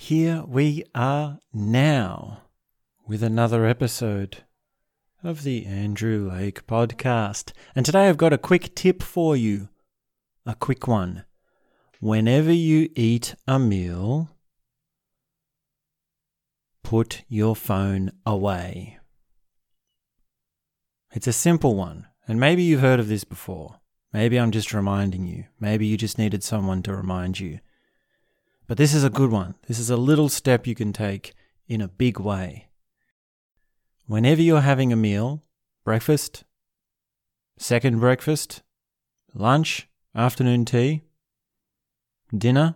Here we are now with another episode of the Andrew Lake Podcast. And today I've got a quick tip for you. A quick one. Whenever you eat a meal, put your phone away. It's a simple one, and maybe you've heard of this before. Maybe I'm just reminding you. Maybe you just needed someone to remind you. But this is a good one. This is a little step you can take in a big way. Whenever you're having a meal, breakfast, second breakfast, lunch, afternoon tea, dinner,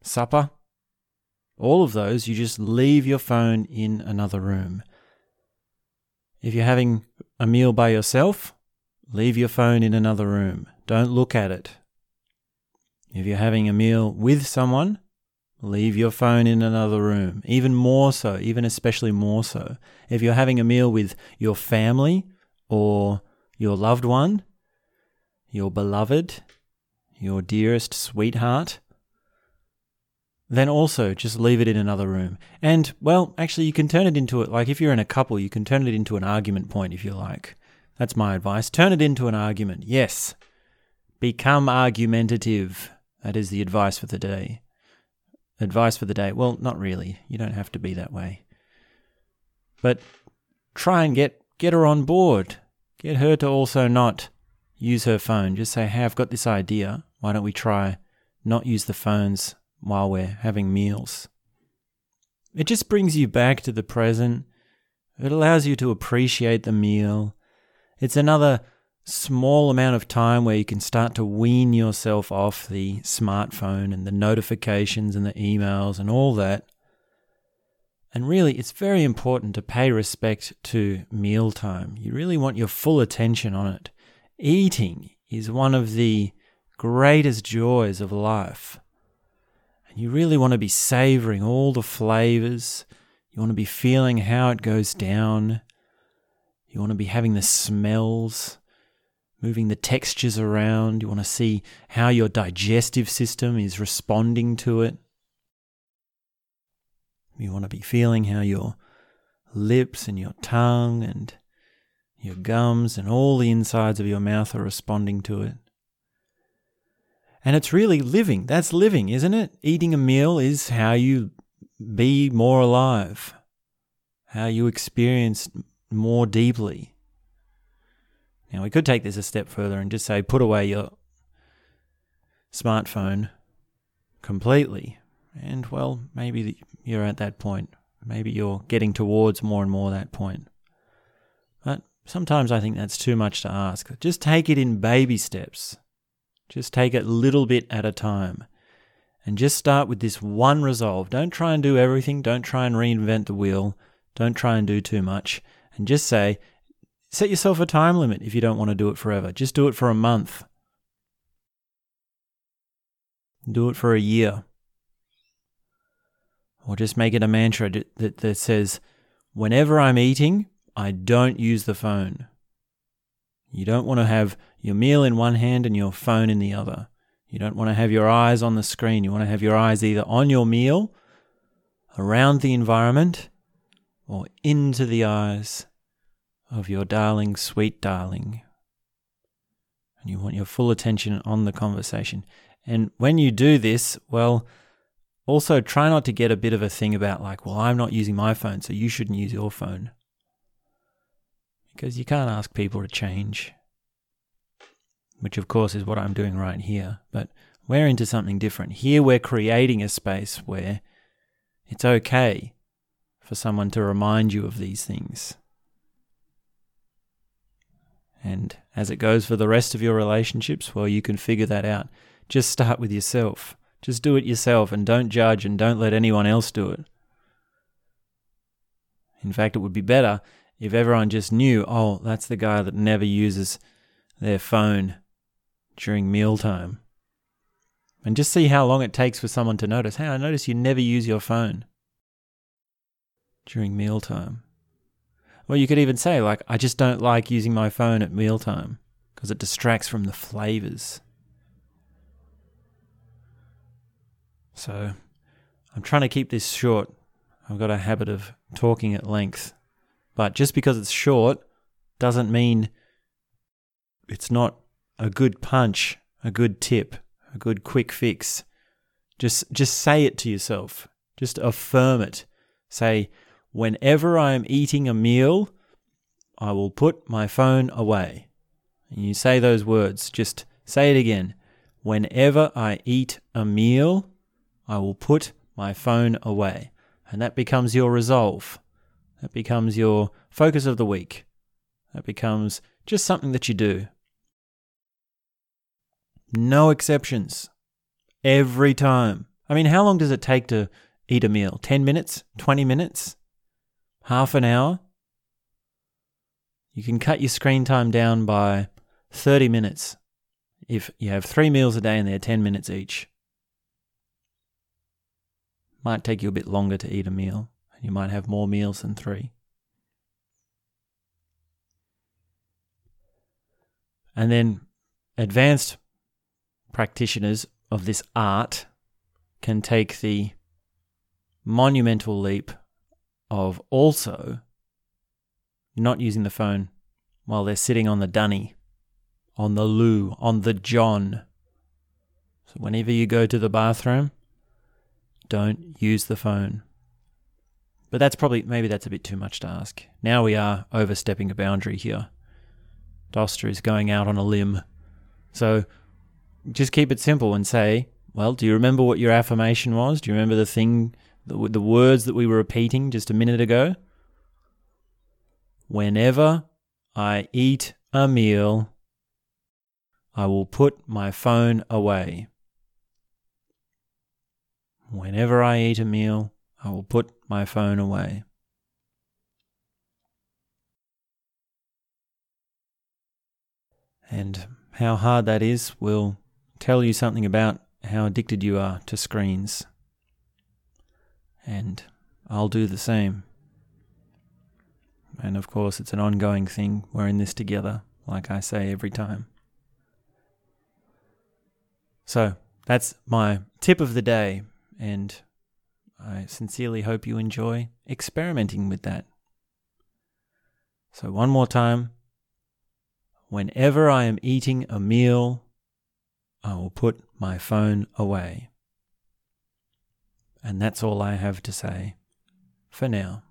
supper, all of those, you just leave your phone in another room. If you're having a meal by yourself, leave your phone in another room. Don't look at it. If you're having a meal with someone, leave your phone in another room. Even more so, even especially more so. If you're having a meal with your family or your loved one, your beloved, your dearest sweetheart, then also just leave it in another room. And, well, actually, you can turn it into it, like if you're in a couple, you can turn it into an argument point if you like. That's my advice. Turn it into an argument. Yes. Become argumentative. That is the advice for the day. Advice for the day. Well, not really. You don't have to be that way. But try and get get her on board. Get her to also not use her phone. Just say, "Hey, I've got this idea. Why don't we try not use the phones while we're having meals?" It just brings you back to the present. It allows you to appreciate the meal. It's another small amount of time where you can start to wean yourself off the smartphone and the notifications and the emails and all that. And really, it's very important to pay respect to mealtime. You really want your full attention on it. Eating is one of the greatest joys of life. And you really want to be savoring all the flavors. You want to be feeling how it goes down. You want to be having the smells moving the textures around. You want to see how your digestive system is responding to it. You want to be feeling how your lips and your tongue and your gums and all the insides of your mouth are responding to it. And it's really living. That's living, isn't it? Eating a meal is how you be more alive, how you experience more deeply now, we could take this a step further and just say put away your smartphone completely. And, well, maybe you're at that point. Maybe you're getting towards more and more that point. But sometimes I think that's too much to ask. Just take it in baby steps. Just take it little bit at a time. And just start with this one resolve. Don't try and do everything. Don't try and reinvent the wheel. Don't try and do too much. And just say, Set yourself a time limit if you don't want to do it forever. Just do it for a month. Do it for a year. Or just make it a mantra that, that says, whenever I'm eating, I don't use the phone. You don't want to have your meal in one hand and your phone in the other. You don't want to have your eyes on the screen. You want to have your eyes either on your meal, around the environment, or into the eyes of your darling, sweet darling. And you want your full attention on the conversation. And when you do this, well, also try not to get a bit of a thing about, like, well, I'm not using my phone, so you shouldn't use your phone. Because you can't ask people to change. Which, of course, is what I'm doing right here. But we're into something different. Here, we're creating a space where it's okay for someone to remind you of these things. And as it goes for the rest of your relationships, well, you can figure that out. Just start with yourself. Just do it yourself and don't judge and don't let anyone else do it. In fact, it would be better if everyone just knew, oh, that's the guy that never uses their phone during mealtime. And just see how long it takes for someone to notice. Hey, I notice you never use your phone during mealtime. Well, you could even say, like, I just don't like using my phone at mealtime because it distracts from the flavors. So I'm trying to keep this short. I've got a habit of talking at length. But just because it's short doesn't mean it's not a good punch, a good tip, a good quick fix. Just just say it to yourself. Just affirm it. Say, whenever I am eating a meal, I will put my phone away. And you say those words. Just say it again. Whenever I eat a meal, I will put my phone away. And that becomes your resolve. That becomes your focus of the week. That becomes just something that you do. No exceptions. Every time. I mean, how long does it take to eat a meal? 10 minutes? 20 minutes? Half an hour? You can cut your screen time down by 30 minutes if you have three meals a day and they're 10 minutes each. Might take you a bit longer to eat a meal, and you might have more meals than three. And then advanced practitioners of this art can take the monumental leap of also not using the phone while they're sitting on the dunny, on the loo, on the john. So whenever you go to the bathroom, don't use the phone. But that's probably, maybe that's a bit too much to ask. Now we are overstepping a boundary here. Doster is going out on a limb. So just keep it simple and say, well, do you remember what your affirmation was? Do you remember the thing, the, the words that we were repeating just a minute ago? Whenever I eat a meal, I will put my phone away. Whenever I eat a meal, I will put my phone away. And how hard that is will tell you something about how addicted you are to screens. And I'll do the same. And of course, it's an ongoing thing. We're in this together, like I say every time. So, that's my tip of the day, and I sincerely hope you enjoy experimenting with that. So, one more time whenever I am eating a meal, I will put my phone away. And that's all I have to say for now.